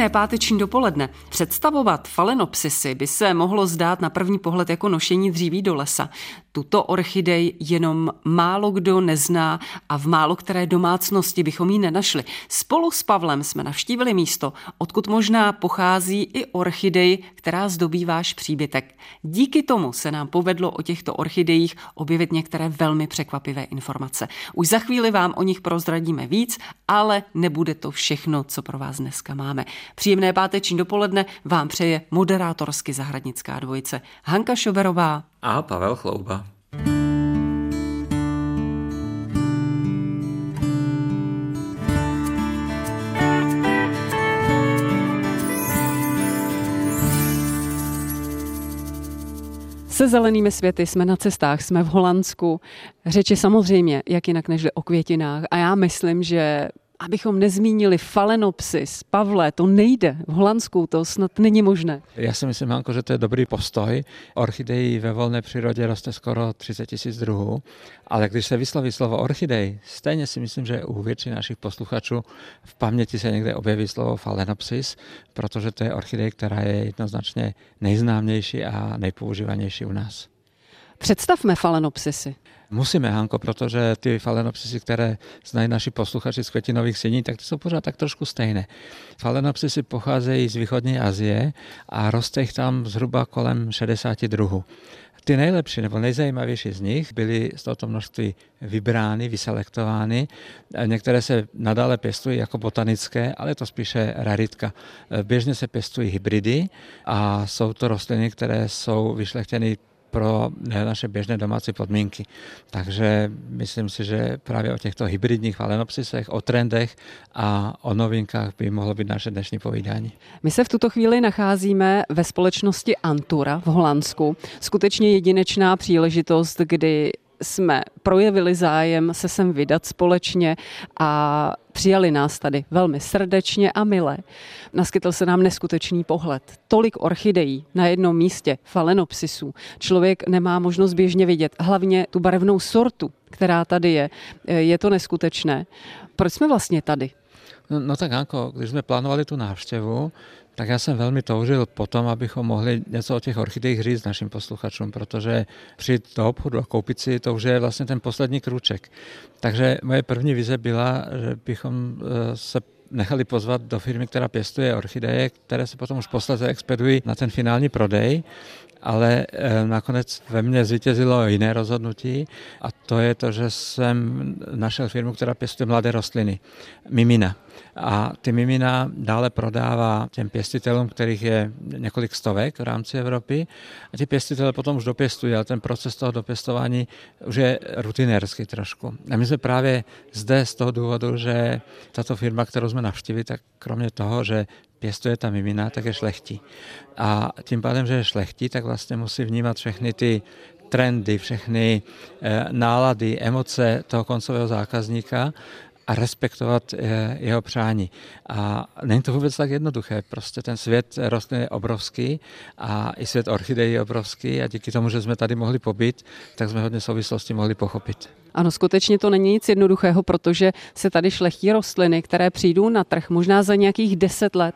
Pěkné páteční dopoledne. Představovat falenopsisy by se mohlo zdát na první pohled jako nošení dříví do lesa. Tuto orchidej jenom málo kdo nezná a v málo které domácnosti bychom ji nenašli. Spolu s Pavlem jsme navštívili místo, odkud možná pochází i orchidej, která zdobí váš příbytek. Díky tomu se nám povedlo o těchto orchidejích objevit některé velmi překvapivé informace. Už za chvíli vám o nich prozradíme víc, ale nebude to všechno, co pro vás dneska máme. Příjemné páteční dopoledne vám přeje moderátorsky zahradnická dvojice Hanka Šoberová a Pavel Chlouba. Se zelenými světy jsme na cestách, jsme v Holandsku. Řeči samozřejmě, jak jinak než o květinách. A já myslím, že abychom nezmínili falenopsis. Pavle, to nejde. V Holandsku to snad není možné. Já si myslím, Hanko, že to je dobrý postoj. Orchidejí ve volné přírodě roste skoro 30 tisíc druhů, ale když se vysloví slovo orchidej, stejně si myslím, že u většiny našich posluchačů v paměti se někde objeví slovo falenopsis, protože to je orchidej, která je jednoznačně nejznámější a nejpoužívanější u nás. Představme falenopsisy. Musíme, Hanko, protože ty falenopsisy, které znají naši posluchači z květinových sení, tak ty jsou pořád tak trošku stejné. Falenopsisy pocházejí z východní Azie a roste jich tam zhruba kolem 60 druhů. Ty nejlepší nebo nejzajímavější z nich byly z tohoto množství vybrány, vyselektovány. Některé se nadále pěstují jako botanické, ale to spíše raritka. Běžně se pěstují hybridy a jsou to rostliny, které jsou vyšlechtěny pro naše běžné domácí podmínky. Takže myslím si, že právě o těchto hybridních falenopsisech, o trendech a o novinkách by mohlo být naše dnešní povídání. My se v tuto chvíli nacházíme ve společnosti Antura v Holandsku. Skutečně jedinečná příležitost, kdy jsme projevili zájem se sem vydat společně a přijali nás tady velmi srdečně a milé. Naskytl se nám neskutečný pohled. Tolik orchidejí na jednom místě, falenopsisů. Člověk nemá možnost běžně vidět, hlavně tu barevnou sortu, která tady je. Je to neskutečné. Proč jsme vlastně tady? No, no tak Anko, když jsme plánovali tu návštěvu, tak já jsem velmi toužil potom, abychom mohli něco o těch orchidejích říct našim posluchačům, protože přijít do obchodu a koupit si to už je vlastně ten poslední kruček. Takže moje první vize byla, že bychom eh, se nechali pozvat do firmy, která pěstuje orchideje, které se potom už posledně expedují na ten finální prodej ale eh, nakonec ve mně zvítězilo jiné rozhodnutí a to je to, že jsem našel firmu, která pěstuje mladé rostliny, Mimina. A ty Mimina dále prodává těm pěstitelům, kterých je několik stovek v rámci Evropy. A ti pěstitelé potom už dopěstují, ale ten proces toho dopěstování už je rutinérský trošku. A my jsme právě zde z toho důvodu, že tato firma, kterou jsme navštívili, tak kromě toho, že pěstuje ta mimina, tak je šlechtí. A tím pádem, že je šlechtí, tak vlastně musí vnímat všechny ty trendy, všechny eh, nálady, emoce toho koncového zákazníka a respektovat eh, jeho přání. A není to vůbec tak jednoduché. Prostě ten svět rostlin je obrovský a i svět orchidejí je obrovský a díky tomu, že jsme tady mohli pobyt, tak jsme hodně souvislosti mohli pochopit. Ano, skutečně to není nic jednoduchého, protože se tady šlechtí rostliny, které přijdou na trh možná za nějakých deset let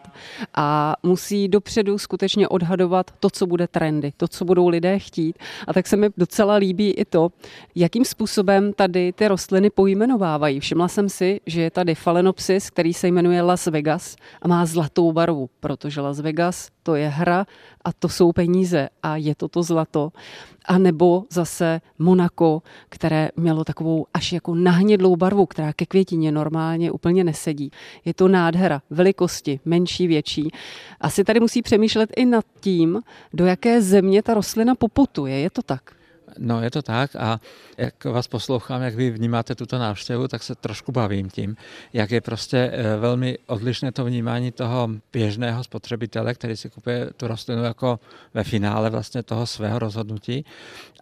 a musí dopředu skutečně odhadovat to, co bude trendy, to, co budou lidé chtít. A tak se mi docela líbí i to, jakým způsobem tady ty rostliny pojmenovávají. Všimla jsem si, že je tady Phalaenopsis, který se jmenuje Las Vegas a má zlatou barvu, protože Las Vegas to je hra a to jsou peníze a je to to zlato. A nebo zase Monako, které mělo takovou až jako nahnědlou barvu, která ke květině normálně úplně nesedí. Je to nádhera velikosti, menší, větší. Asi tady musí přemýšlet i nad tím, do jaké země ta rostlina poputuje. Je to tak? No, je to tak a jak vás poslouchám, jak vy vnímáte tuto návštěvu, tak se trošku bavím tím, jak je prostě eh, velmi odlišné to vnímání toho běžného spotřebitele, který si kupuje tu rostlinu jako ve finále vlastně toho svého rozhodnutí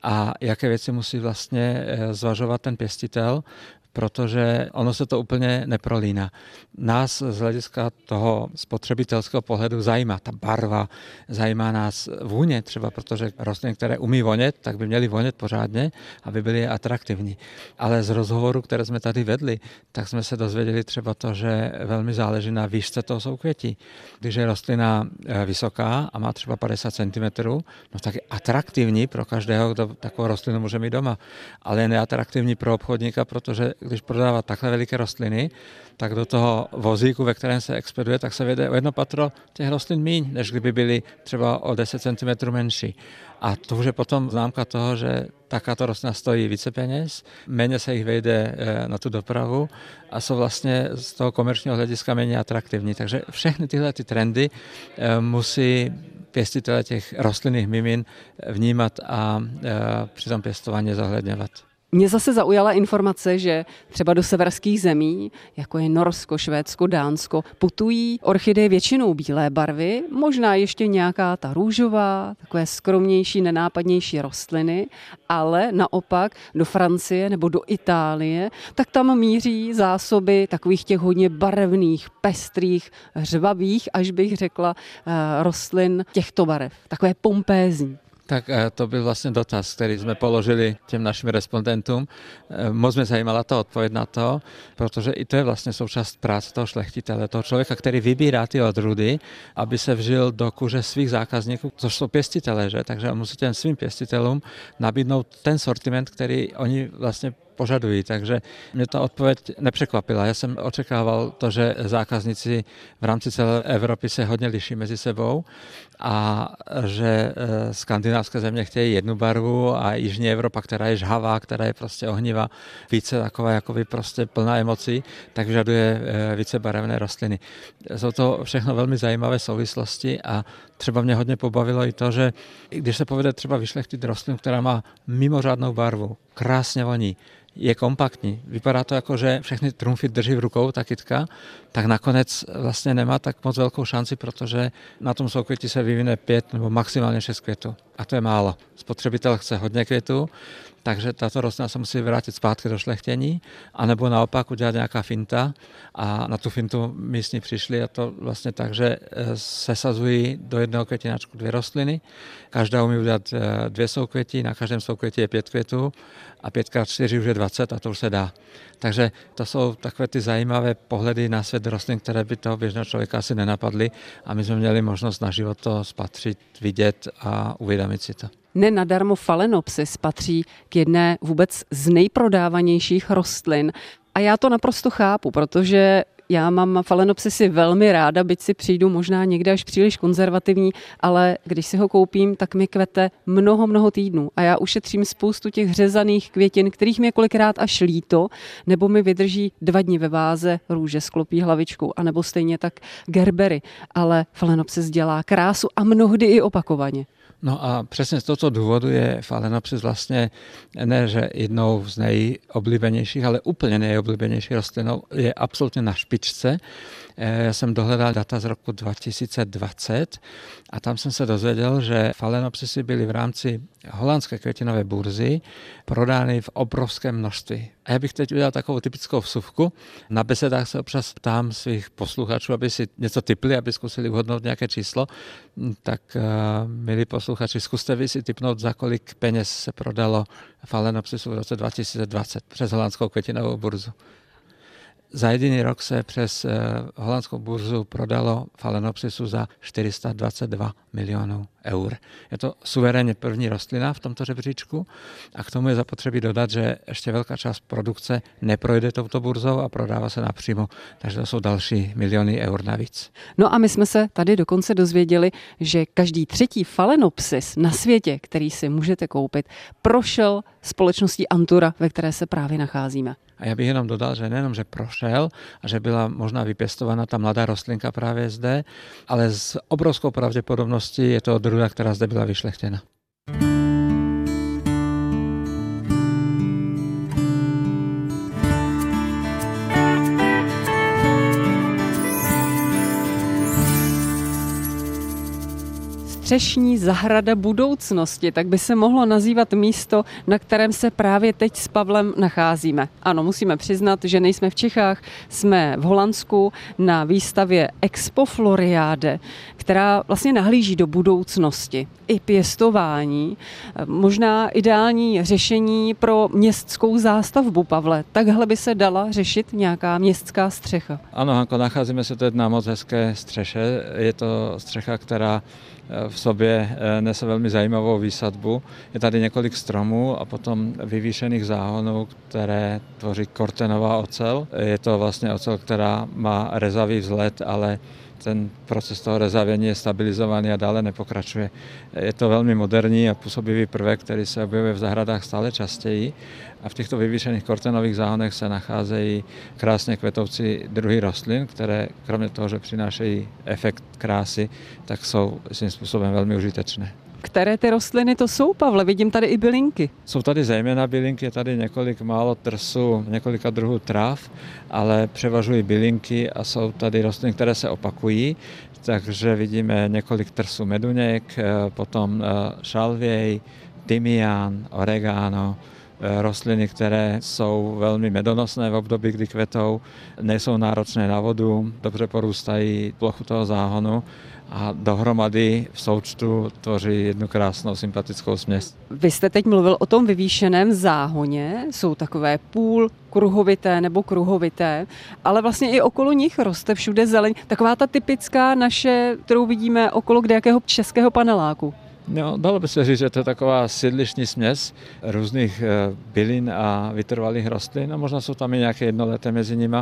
a jaké věci musí vlastně eh, zvažovat ten pěstitel protože ono se to úplně neprolíná. Nás z hlediska toho spotřebitelského pohledu zajímá ta barva, zajímá nás vůně třeba, protože rostliny, které umí vonět, tak by měly vonět pořádně, aby byly atraktivní. Ale z rozhovoru, které jsme tady vedli, tak jsme se dozvěděli třeba to, že velmi záleží na výšce toho soukvětí. Když je rostlina eh, vysoká a má třeba 50 cm, no tak je atraktivní pro každého, kdo takovou rostlinu může mít doma. Ale je neatraktivní pro obchodníka, protože když prodává takhle veliké rostliny, tak do toho vozíku, ve kterém se expeduje, tak se vede o jedno patro těch rostlin míň, než kdyby byly třeba o 10 cm menší. A to už je potom známka toho, že takáto rostlina stojí více peněz, méně se jich vejde eh, na tu dopravu a jsou vlastně z toho komerčního hlediska méně atraktivní. Takže všechny tyhle ty trendy eh, musí pěstitele těch rostlinných mimin vnímat a eh, při tom pěstování zohledňovat. Mě zase zaujala informace, že třeba do severských zemí, jako je Norsko, Švédsko, Dánsko, putují orchideje většinou bílé barvy, možná ještě nějaká ta růžová, takové skromnější, nenápadnější rostliny, ale naopak do Francie nebo do Itálie, tak tam míří zásoby takových těch hodně barevných, pestrých, hřvavých, až bych řekla, eh, rostlin těchto barev, takové pompézní. Tak eh, to byl vlastně dotaz, který jsme položili těm našim respondentům. Eh, moc mě zajímala ta odpověď na to, protože i to je vlastně součást práce toho šlechtitele, toho člověka, který vybírá ty odrudy, aby se vžil do kuže svých zákazníků, což jsou pěstitele, že? takže musí těm svým pěstitelům nabídnout ten sortiment, který oni vlastně požadují. Takže mě ta odpověď nepřekvapila. Já jsem očekával to, že zákazníci v rámci celé Evropy se hodně liší mezi sebou a že eh, skandinávské země chtějí jednu barvu a Jižní Evropa, která je žhavá, která je prostě ohnivá, více taková jakoby prostě plná emocí, tak vyžaduje eh, více barevné rostliny. Jsou to všechno velmi zajímavé souvislosti a třeba mě hodně pobavilo i to, že když se povede třeba vyšlechtit rostlinu, která má mimořádnou barvu, krásně voní, je kompaktní. Vypadá to jako, že všechny trumfy drží v rukou ta kytka, tak nakonec vlastně nemá tak moc velkou šanci, protože na tom soukvěti se vyvine pět nebo maximálně šest květů. A to je málo. Spotřebitel chce hodně květů, takže tato rostlina se musí vrátit zpátky do šlechtění, anebo naopak udělat nějaká finta a na tu fintu místní přišli a to vlastně tak, že eh, sesazují do jednoho květináčku dvě rostliny, každá umí udělat eh, dvě soukvětí, na každém soukvěti je pět květů a pět krát čtyři už je dvacet a to už se dá. Takže to jsou takové ty zajímavé pohledy na svět rostlin, které by toho běžného člověka asi nenapadly a my jsme měli možnost na život to spatřit, vidět a uvědomit si to. Nenadarmo Phalaenopsis patří k jedné vůbec z nejprodávanějších rostlin. A já to naprosto chápu, protože já mám Phalaenopsisy velmi ráda, byť si přijdu možná někde až příliš konzervativní, ale když si ho koupím, tak mi kvete mnoho, mnoho týdnů. A já ušetřím spoustu těch řezaných květin, kterých mi kolikrát až líto, nebo mi vydrží dva dny ve váze růže s klopí hlavičkou, anebo stejně tak gerbery. Ale Phalaenopsis dělá krásu a mnohdy i opakovaně. No a přesně z tohoto důvodu je Phalaenopsis vlastně ne, že jednou z nejoblíbenějších, ale úplně nejoblíbenější rostlinou je absolutně na špičce. Eh, já jsem dohledal data z roku 2020 a tam jsem se dozvěděl, že Phalaenopsisy byly v rámci holandské květinové burzy prodány v obrovském množství. A já bych teď udělal takovou typickou vsuvku. Na besedách se občas ptám svých posluchačů, aby si něco typli, aby zkusili uhodnout nějaké číslo. Tak, uh, milí posluchači, zkuste vy si typnout, za kolik peněz se prodalo Phalaenopsisu v roce 2020 přes holandskou květinovou burzu. Za jediný rok se přes eh, holandskou burzu prodalo Phalaenopsisu za 422 milionů eur. Je to suverénně první rostlina v tomto žebříčku a k tomu je zapotřebí dodat, že ještě velká část produkce neprojde touto burzou a prodává se napřímo, takže to jsou další miliony eur navíc. No a my jsme se tady dokonce dozvěděli, že každý třetí Phalaenopsis na světě, který si můžete koupit, prošel společností Antura, ve které se právě nacházíme. A já bych jenom dodal, že nejenom, že prošel a že byla možná vypěstovaná ta mladá rostlinka právě zde, ale s obrovskou pravděpodobností je to odrůda, která zde byla vyšlechtěna. Střešní zahrada budoucnosti, tak by se mohlo nazývat místo, na kterém se právě teď s Pavlem nacházíme. Ano, musíme přiznat, že nejsme v Čechách, jsme v Holandsku na výstavě Expo Floriade, která vlastně nahlíží do budoucnosti i pěstování. Možná ideální řešení pro městskou zástavbu, Pavle. Takhle by se dala řešit nějaká městská střecha. Ano, Hanko, nacházíme se teď na moc hezké střeše. Je to střecha, která v sobě eh, nese velmi zajímavou výsadbu. Je tady několik stromů a potom vyvýšených záhonů, které tvoří kortenová ocel. Je to vlastně ocel, která má rezavý vzhled, ale ten proces toho rezavění je stabilizovaný a dále nepokračuje. Je to velmi moderní a působivý prvek, který se objevuje v zahradách stále častěji a v těchto vyvýšených kortenových záhonech se nacházejí krásně kvetoucí druhy rostlin, které kromě toho, že přinášejí efekt krásy, tak jsou svým způsobem velmi užitečné. Které ty rostliny to jsou, Pavle? Vidím tady i bylinky. Jsou tady zejména bylinky, je tady několik málo trsů, několika druhů tráv, ale převažují bylinky a jsou tady rostliny, které se opakují. Takže vidíme několik trsů meduněk, eh, potom eh, šalvěj, tymián, oregano, eh, rostliny, které jsou velmi medonosné v období, kdy kvetou, nejsou náročné na vodu, dobře porůstají plochu toho záhonu a dohromady v součtu tvoří jednu krásnou sympatickou směs. Vy jste teď mluvil o tom vyvýšeném záhoně, jsou takové půl kruhovité nebo kruhovité, ale vlastně i okolo nich roste všude zeleň. Taková ta typická naše, kterou vidíme okolo kdejakého českého paneláku. No, dalo by se říct, že to je taková sídlišní směs různých eh, bylin a vytrvalých rostlin a možná jsou tam i nějaké jednoleté mezi nimi.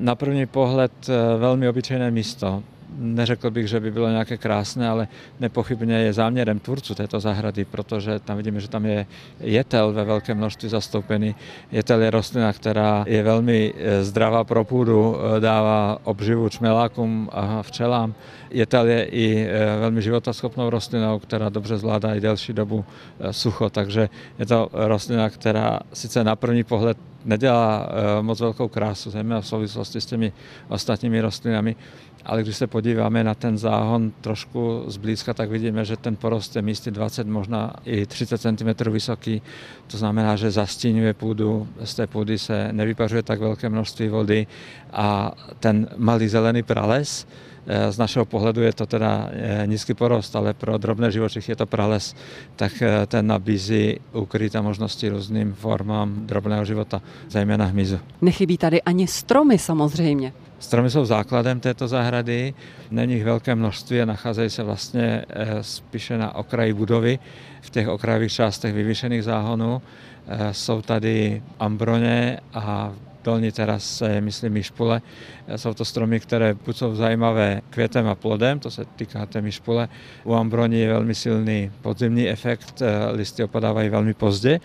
Na první pohled eh, velmi obyčejné místo neřekl bych, že by bylo nějaké krásné, ale nepochybně je záměrem tvůrců této zahrady, protože tam vidíme, že tam je jetel ve velké množství zastoupený. Jetel je rostlina, která je velmi eh, zdravá pro půdu, eh, dává obživu čmelákům a včelám. Jetel je i eh, velmi životaschopnou rostlinou, která dobře zvládá i delší dobu sucho, takže je to rostlina, která sice na první pohled nedělá moc velkou krásu, zejména v souvislosti s těmi ostatními rostlinami, ale když se podíváme na ten záhon trošku zblízka, tak vidíme, že ten porost je místy 20, možná i 30 cm vysoký. To znamená, že zastíňuje půdu, z té půdy se nevypařuje tak velké množství vody a ten malý zelený prales, eh, z našeho pohledu je to teda eh, nízký porost, ale pro drobné živočichy je to prales, tak eh, ten nabízí ukryté možnosti různým formám drobného života, zejména hmyzu. Nechybí tady ani stromy samozřejmě. Stromy jsou základem této zahrady, není jich velké množství a nacházejí se vlastně eh, spíše na okraji budovy, v těch okrajových částech vyvýšených záhonů. Eh, jsou tady ambroně a dolní terase, myslím, myšpule. Eh, jsou to stromy, které buď jsou zajímavé květem a plodem, to se týká té myšpule. U ambroní je velmi silný podzimní efekt, listy opadávají velmi pozdě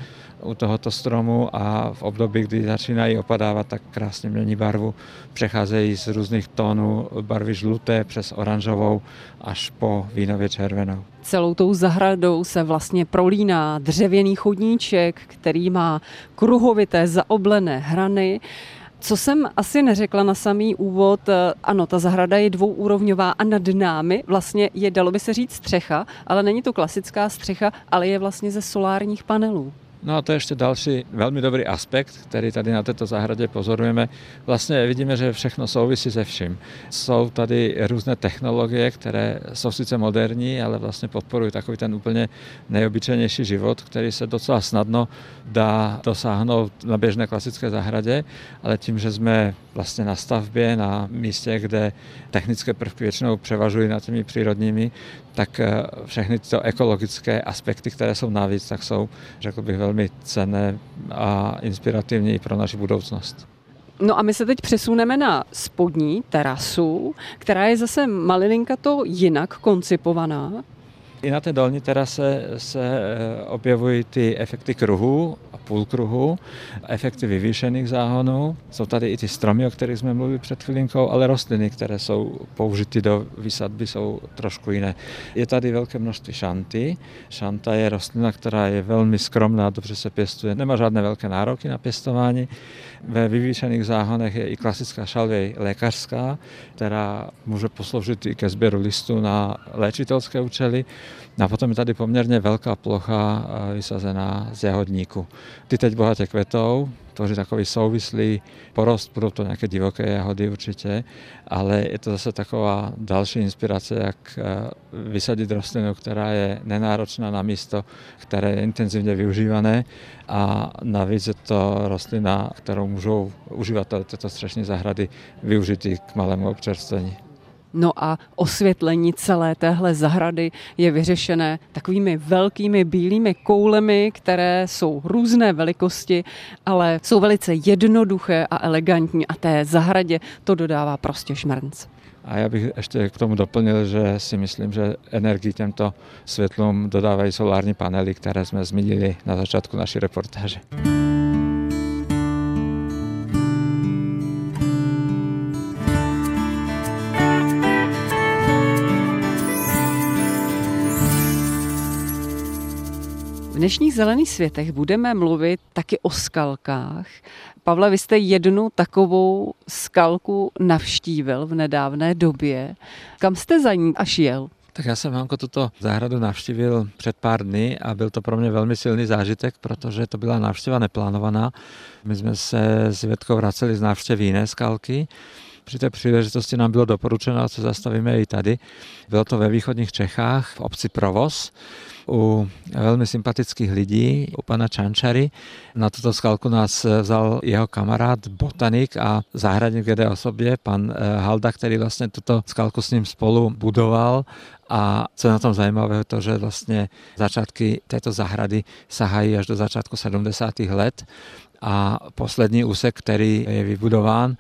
u tohoto stromu a v období, kdy začínají opadávat, tak krásně mění barvu. Přecházejí z různých tónů barvy žluté přes oranžovou až po vínově červenou. Celou tou zahradou se vlastně prolíná dřevěný chodníček, který má kruhovité zaoblené hrany. Co jsem asi neřekla na samý úvod, ano, ta zahrada je dvouúrovňová a nad námi vlastně je, dalo by se říct, střecha, ale není to klasická střecha, ale je vlastně ze solárních panelů. No a to je ještě další velmi dobrý aspekt, který tady na této zahradě pozorujeme. Vlastně vidíme, že všechno souvisí se vším. Jsou tady různé technologie, které jsou sice moderní, ale vlastně podporují takový ten úplně nejobyčejnější život, který se docela snadno dá dosáhnout na běžné klasické zahradě, ale tím, že jsme vlastně na stavbě, na místě, kde technické prvky většinou převažují nad těmi přírodními, tak eh, všechny tyto ekologické aspekty, které jsou navíc, tak jsou, řekl bych, velmi cenné a inspirativní pro naši budoucnost. No a my se teď přesuneme na spodní terasu, která je zase malilinka to jinak koncipovaná. I na té dolní terase se eh, objevují ty efekty kruhu a půlkruhu, efekty vyvýšených záhonů. Jsou tady i ty stromy, o kterých jsme mluvili před chvilinkou, ale rostliny, které jsou použity do výsadby, jsou trošku jiné. Je tady velké množství šanty. Šanta je rostlina, která je velmi skromná, dobře se pěstuje, nemá žádné velké nároky na pěstování. Ve vyvýšených záhonech je i klasická šalvej lékařská, která může posloužit i ke sběru listů na léčitelské účely. A potom je tady poměrně velká plocha eh, vysazená z jahodníku. Ty teď bohatě kvetou, tvoří takový souvislý porost, budou to nějaké divoké jahody určitě, ale je to zase taková další inspirace, jak eh, vysadit rostlinu, která je nenáročná na místo, které je intenzivně využívané a navíc je to rostlina, kterou můžou uživatelé této střešní zahrady využít k malému občerstvení. No a osvětlení celé téhle zahrady je vyřešené takovými velkými bílými koulemi, které jsou různé velikosti, ale jsou velice jednoduché a elegantní a té zahradě to dodává prostě šmrnc. A já bych ještě k tomu doplnil, že si myslím, že energii těmto světlům dodávají solární panely, které jsme zmínili na začátku naší reportáže. Dnešních zelených světech budeme mluvit taky o skalkách. Pavle, vy jste jednu takovou skalku navštívil v nedávné době. Kam jste za ní až jel? Tak já jsem Hanko tuto zahradu navštívil před pár dny a byl to pro mě velmi silný zážitek, protože to byla návštěva neplánovaná. My jsme se s Větkou vraceli z návštěvy jiné skalky při té příležitosti nám bylo doporučeno, se zastavíme i tady. Bylo to ve východních Čechách, v obci Provoz, u velmi sympatických lidí, u pana Čančary. Na tuto skalku nás vzal jeho kamarád, botanik a zahradník jedné osobě, pan eh, Halda, který vlastně tuto skalku s ním spolu budoval a co je na tom zajímavé, to, že vlastně začátky této zahrady sahají až do začátku 70. let a poslední úsek, který je vybudován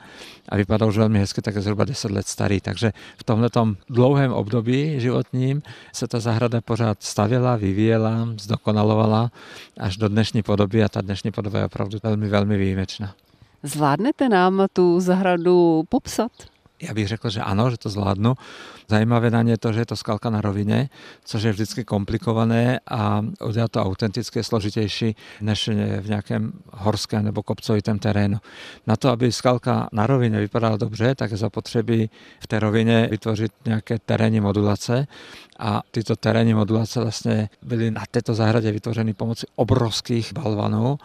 a vypadá už velmi hezky, tak je zhruba 10 let starý. Takže v tomhle dlouhém období životním se ta zahrada pořád stavěla, vyvíjela, zdokonalovala až do dnešní podoby a ta dnešní podoba je opravdu velmi, velmi výjimečná. Zvládnete nám tu zahradu popsat? Já bych řekl, že ano, že to zvládnu. Zajímavé na ně je to, že je to skalka na rovině, což je vždycky komplikované a udělat to autenticky je složitější než v nějakém horském nebo kopcovitém terénu. Na to, aby skalka na rovině vypadala dobře, tak je zapotřebí v té rovině vytvořit nějaké terénní modulace a tyto terénní modulace vlastně byly na této zahradě vytvořeny pomocí obrovských balvanů.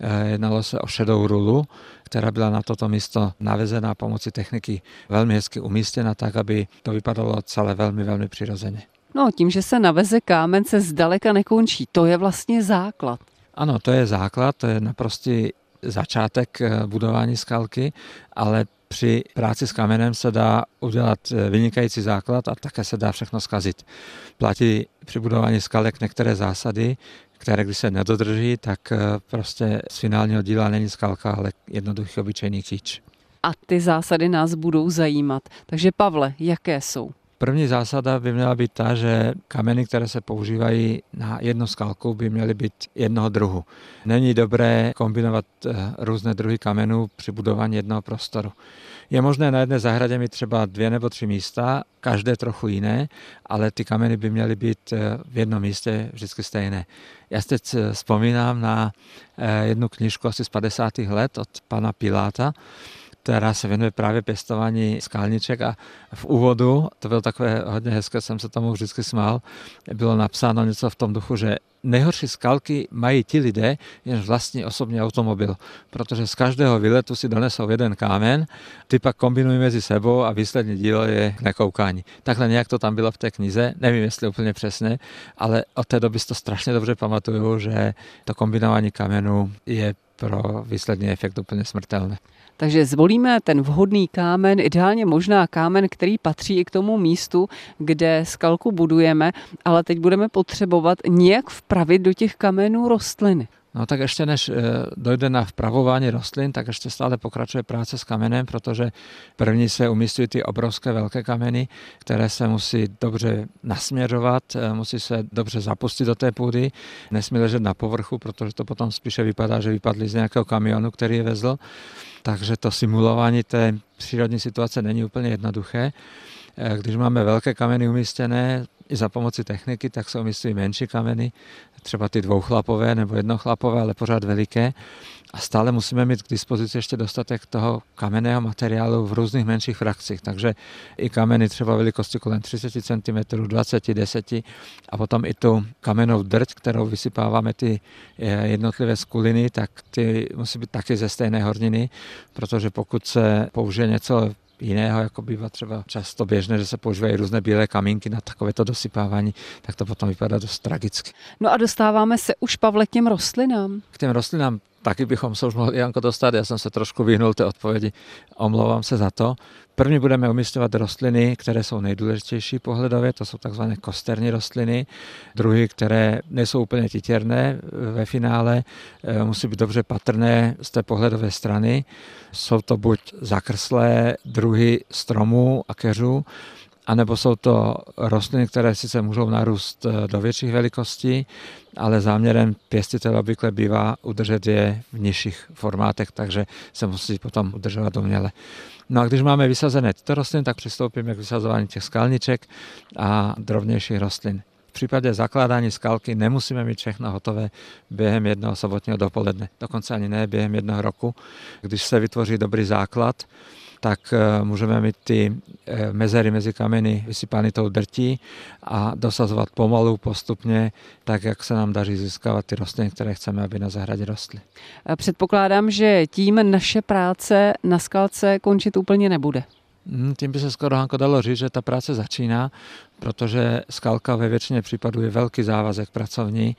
Eh, jednalo se o šedou rulu, která byla na toto místo navezená pomocí techniky velmi hezky umístěna tak, aby to vypadalo celé velmi, velmi přirozeně. No, tím, že se naveze kámen, se zdaleka nekončí. To je vlastně základ. Ano, to je základ, to je naprostý začátek eh, budování skalky, ale při práci s kamenem se dá udělat eh, vynikající základ a také se dá všechno zkazit. Platí při budování skalek některé zásady, které když se nedodrží, tak eh, prostě z finálního díla není skalka, ale jednoduchý obyčejný kýč. A ty zásady nás budou zajímat. Takže Pavle, jaké jsou? První zásada by měla být ta, že kameny, které se používají na jednu skalku, by měly být jednoho druhu. Není dobré kombinovat eh, různé druhy kamenů při budování jednoho prostoru. Je možné na jedné zahradě mít třeba dvě nebo tři místa, každé trochu jiné, ale ty kameny by měly být eh, v jednom místě vždycky stejné. Já teď eh, vzpomínám na jednu knižku asi z 50. let od pana Piláta, která se věnuje právě pěstování skalniček a v úvodu, to bylo takové hodně hezké, jsem se tomu vždycky smál, bylo napsáno něco v tom duchu, že nejhorší skalky mají ti lidé, jenž vlastní osobní automobil, protože z každého výletu si donesou jeden kámen, ty pak kombinují mezi sebou a výslední dílo je nekoukání. Takhle nějak to tam bylo v té knize, nevím, jestli úplně přesně, ale od té doby to strašně dobře pamatuju, že to kombinování kamenů je pro výsledný efekt úplně smrtelné. Takže zvolíme ten vhodný kámen, ideálně možná kámen, který patří i k tomu místu, kde skalku budujeme, ale teď budeme potřebovat nějak vpravit do těch kamenů rostliny. No tak ještě než eh, dojde na vpravování rostlin, tak ještě stále pokračuje práce s kamenem, protože první se umístují ty obrovské velké kameny, které se musí dobře nasměřovat, eh, musí se dobře zapustit do té půdy, nesmí ležet na povrchu, protože to potom spíše vypadá, že vypadly z nějakého kamionu, který je vezl. Takže to simulování té přírodní situace není úplně jednoduché. Eh, když máme velké kameny umístěné, i za pomoci techniky, tak se umístují menší kameny, třeba ty dvouchlapové nebo jednochlapové, ale pořád veliké. a stále musíme mít k dispozici ještě dostatek toho kamenného materiálu v různých menších frakcích. Takže i kameny třeba velikosti kolem 30 cm, 20, 10 a potom i tu kamenou drť, kterou vysypáváme ty eh, jednotlivé skuliny, tak ty musí být taky ze stejné horniny, protože pokud se použije něco jiného, jako bývá třeba často běžné, že se používají různé bílé kamínky na takovéto dosypávání, tak to potom vypadá dost tragicky. No a dostáváme se už, Pavle, k těm rostlinám. K těm rostlinám taky bychom se už mohli, Janko, dostat. Já jsem se trošku vyhnul té odpovědi, omlouvám se za to. První budeme umístěvat rostliny, které jsou nejdůležitější pohledově, to jsou takzvané kosterní rostliny. Druhy, které nejsou úplně titěrné ve finále, eh, musí být dobře patrné z té pohledové strany. Jsou to buď zakrslé druhy stromů a keřů, anebo jsou to rostliny, které sice můžou narůst eh, do větších velikostí, ale záměrem pěstitele obvykle bývá udržet je v nižších formátech, takže se musí potom udržovat uměle. No a když máme vysazené tyto rostliny, tak přistoupíme k vysazování těch skalniček a drobnějších rostlin. V případě zakládání skalky nemusíme mít všechno hotové během jednoho sobotního dopoledne, dokonce ani ne během jednoho roku. Když se vytvoří dobrý základ, tak eh, můžeme mít ty eh, mezery mezi kameny vysypány tou drtí a dosazovat pomalu, postupně, tak jak se nám daří získávat ty rostliny, které chceme, aby na zahradě rostly. Předpokládám, že tím naše práce na skalce končit úplně nebude. Hmm, tím by se skoro Hanko dalo říct, že ta práce začíná, protože skalka ve většině případů je velký závazek pracovní.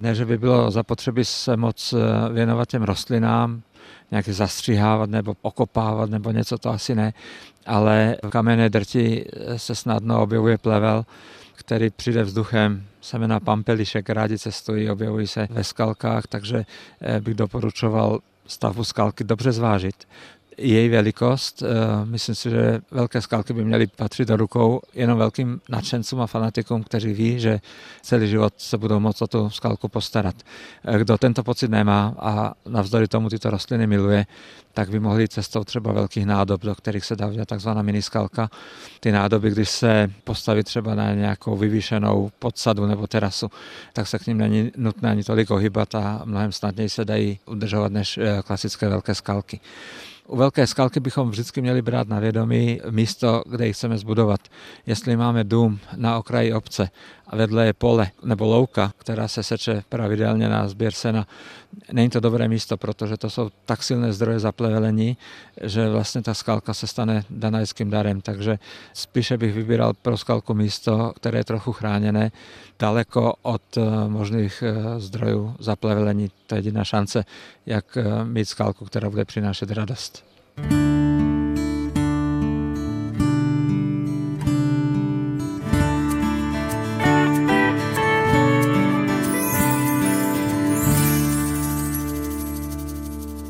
Ne, že by bylo zapotřebí se moc eh, věnovat těm rostlinám, nějak zastřihávat nebo okopávat nebo něco, to asi ne, ale v kamenné drti se snadno objevuje plevel, který přijde vzduchem, semena pampelišek rádi cestují, objevují se ve skalkách, takže eh, bych doporučoval stavbu skalky dobře zvážit její velikost. Eh, myslím si, že velké skalky by měly patřit do rukou jenom velkým nadšencům a fanatikům, kteří ví, že celý život se budou moct o tu skalku postarat. Eh, kdo tento pocit nemá a navzdory tomu tyto rostliny miluje, tak by mohli cestou třeba velkých nádob, do kterých se dá udělat takzvaná miniskalka. Ty nádoby, když se postaví třeba na nějakou vyvýšenou podsadu nebo terasu, tak se k ním není nutné ani tolik ohybat a mnohem snadněji se dají udržovat než eh, klasické velké skalky. U velké skalky bychom vždycky měli brát na vědomí místo, kde ji chceme zbudovat. Jestli máme dům na okraji obce a vedle je pole nebo louka, která se seče pravidelně na sběr sena, není to dobré místo, protože to jsou tak silné zdroje zaplevelení, že vlastně ta skalka se stane danajským darem. Takže spíše bych vybíral pro skalku místo, které je trochu chráněné, daleko od eh, možných eh, zdrojů zaplevelení. To je jediná šance, jak eh, mít skalku, která bude přinášet radost.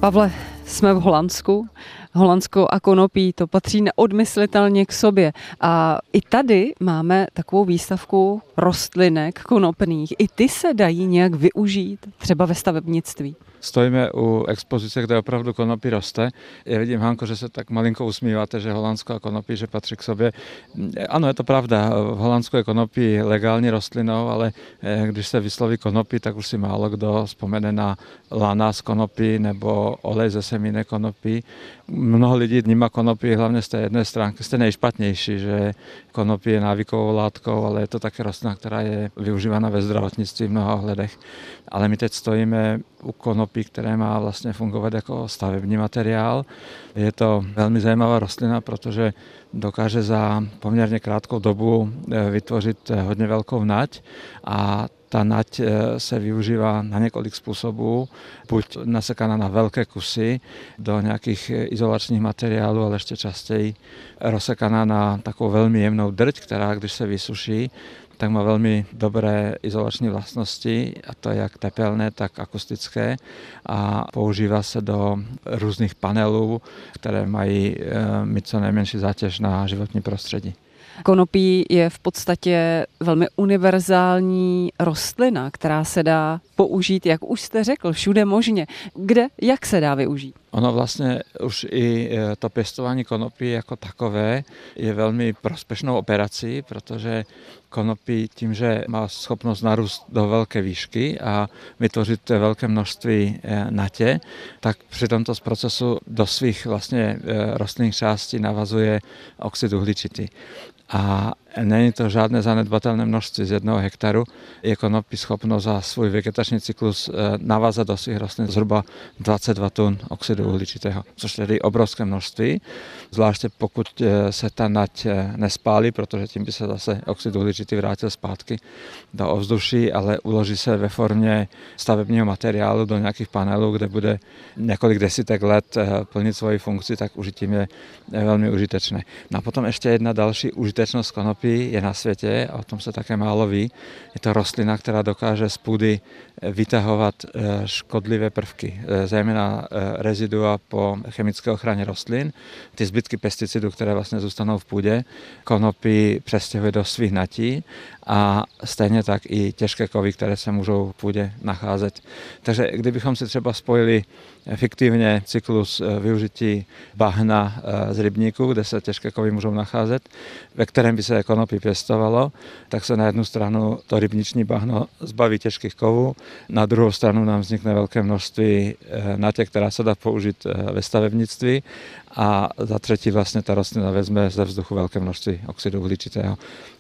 Pavle, jsme v Holandsku. Holandsko a konopí, to patří neodmyslitelně k sobě. A i tady máme takovou výstavku rostlinek konopných. I ty se dají nějak využít, třeba ve stavebnictví. Stojíme u expozice, kde opravdu konopí roste. Já vidím, Hanko, že se tak malinko usmíváte, že Holandsko a konopí, že patří k sobě. Ano, je to pravda. V Holandsku je konopí legální rostlinou, ale eh, když se vysloví konopí, tak už si málo kdo vzpomene na lana z konopí nebo olej ze semínek konopí. Mnoho lidí vnímá konopí hlavně z té jedné stránky, z té nejšpatnější, že konopí je návykovou látkou, ale je to také rostlina, která je využívána ve zdravotnictví v mnoha ohledech. Ale my teď stojíme u konopí, které má vlastně fungovat jako stavební materiál. Je to velmi zajímavá rostlina, protože dokáže za poměrně krátkou dobu eh, vytvořit eh, hodně velkou nať a ta nať eh, se využívá na několik způsobů, buď nasekaná na velké kusy do nějakých izolačních materiálů, ale ještě častěji rozsekaná na takovou velmi jemnou drť, která když se vysuší, tak má velmi dobré izolační vlastnosti, a to jak tepelné, tak akustické a používá se do různých panelů, které mají eh, mít co nejmenší zátěž na životní prostředí. Konopí je v podstatě velmi univerzální rostlina, která se dá použít, jak už jste řekl, všude možně. Kde, jak se dá využít? Ono vlastně už i e, to pěstování konopí jako takové je velmi prospešnou operací, protože konopí tím, že má schopnost narůst do velké výšky a vytvořit velké množství e, natě, tak při tomto procesu do svých vlastně e, rostlinných částí navazuje oxid uhličitý. A není to žádné zanedbatelné množství z jednoho hektaru. Je konopí schopno za svůj vegetační cyklus eh, navázat do svých rostlin zhruba 22 tun oxidu uhličitého, což je tedy obrovské množství, zvláště pokud eh, se ta nať eh, nespálí, protože tím by se zase oxid uhličitý vrátil zpátky do ovzduší, ale uloží se ve formě stavebního materiálu do nějakých panelů, kde bude několik desítek let plnit svoji funkci, tak užitím je velmi užitečné. No a potom ještě jedna další užitečnost konopí konopí je na světě a o tom se také málo ví. Je to rostlina, která dokáže z půdy eh, vytahovat eh, škodlivé prvky, eh, zejména rezidua po chemické ochraně rostlin, ty zbytky pesticidů, které vlastně zůstanou v půdě, konopí přestěhuje do svých natí a stejně tak i těžké kovy, které se můžou v půdě nacházet. Takže kdybychom si třeba spojili fiktivně cyklus využití bahna z rybníku, kde se těžké kovy můžou nacházet, ve kterém by se konopí pěstovalo, tak se na jednu stranu to rybniční bahno zbaví těžkých kovů, na druhou stranu nám vznikne velké množství eh, natě, která se dá použít eh, ve stavebnictví a za třetí vlastně ta rostlina vezme ze vzduchu velké množství oxidu uhličitého.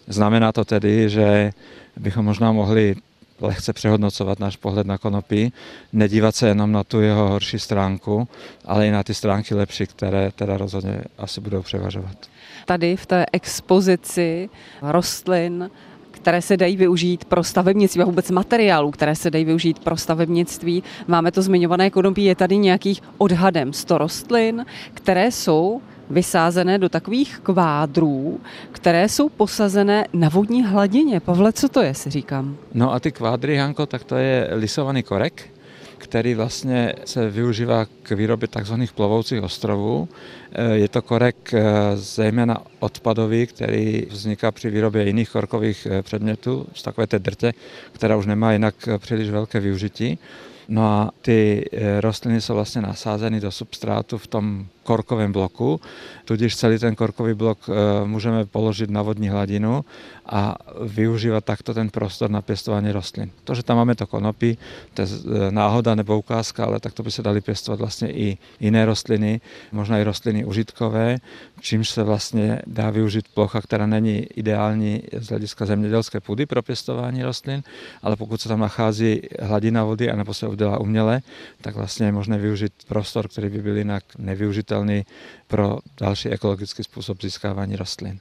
Znamená to tedy, že bychom možná mohli lehce přehodnocovat náš pohled na konopí, nedívat se jenom na tu jeho horší stránku, ale i na ty stránky lepší, které teda rozhodně asi budou převažovat. Tady v té expozici rostlin které se dají využít pro stavebnictví a vůbec materiálů, které se dají využít pro stavebnictví. Máme to zmiňované konopí, je tady nějakých odhadem 100 rostlin, které jsou vysázené do takových kvádrů, které jsou posazené na vodní hladině. Pavle, co to je, si říkám? No a ty kvádry, Hanko, tak to je lisovaný korek, který vlastně se využívá k výrobě tzv. plovoucích ostrovů. Eh, je to korek eh, zejména odpadový, který vzniká při výrobě jiných korkových eh, předmětů, z takové té drtě, která už nemá jinak příliš velké využití. No a ty rostliny jsou vlastně nasázeny do substrátu v tom korkovém bloku, tudíž celý ten korkový blok eh, můžeme položit na vodní hladinu a využívat takto ten prostor na pěstování rostlin. To, že tam máme to konopí, to je eh, náhoda nebo ukázka, ale takto by se dali pěstovat vlastně i jiné rostliny, možná i rostliny užitkové, čímž se vlastně dá využít plocha, která není ideální z hlediska zemědělské půdy pro pěstování rostlin, ale pokud se tam nachází hladina vody a nebo se udělá uměle, tak vlastně je možné využít prostor, který by byl jinak nevyužitelný použitelný pro další ekologický způsob získávání rostlin.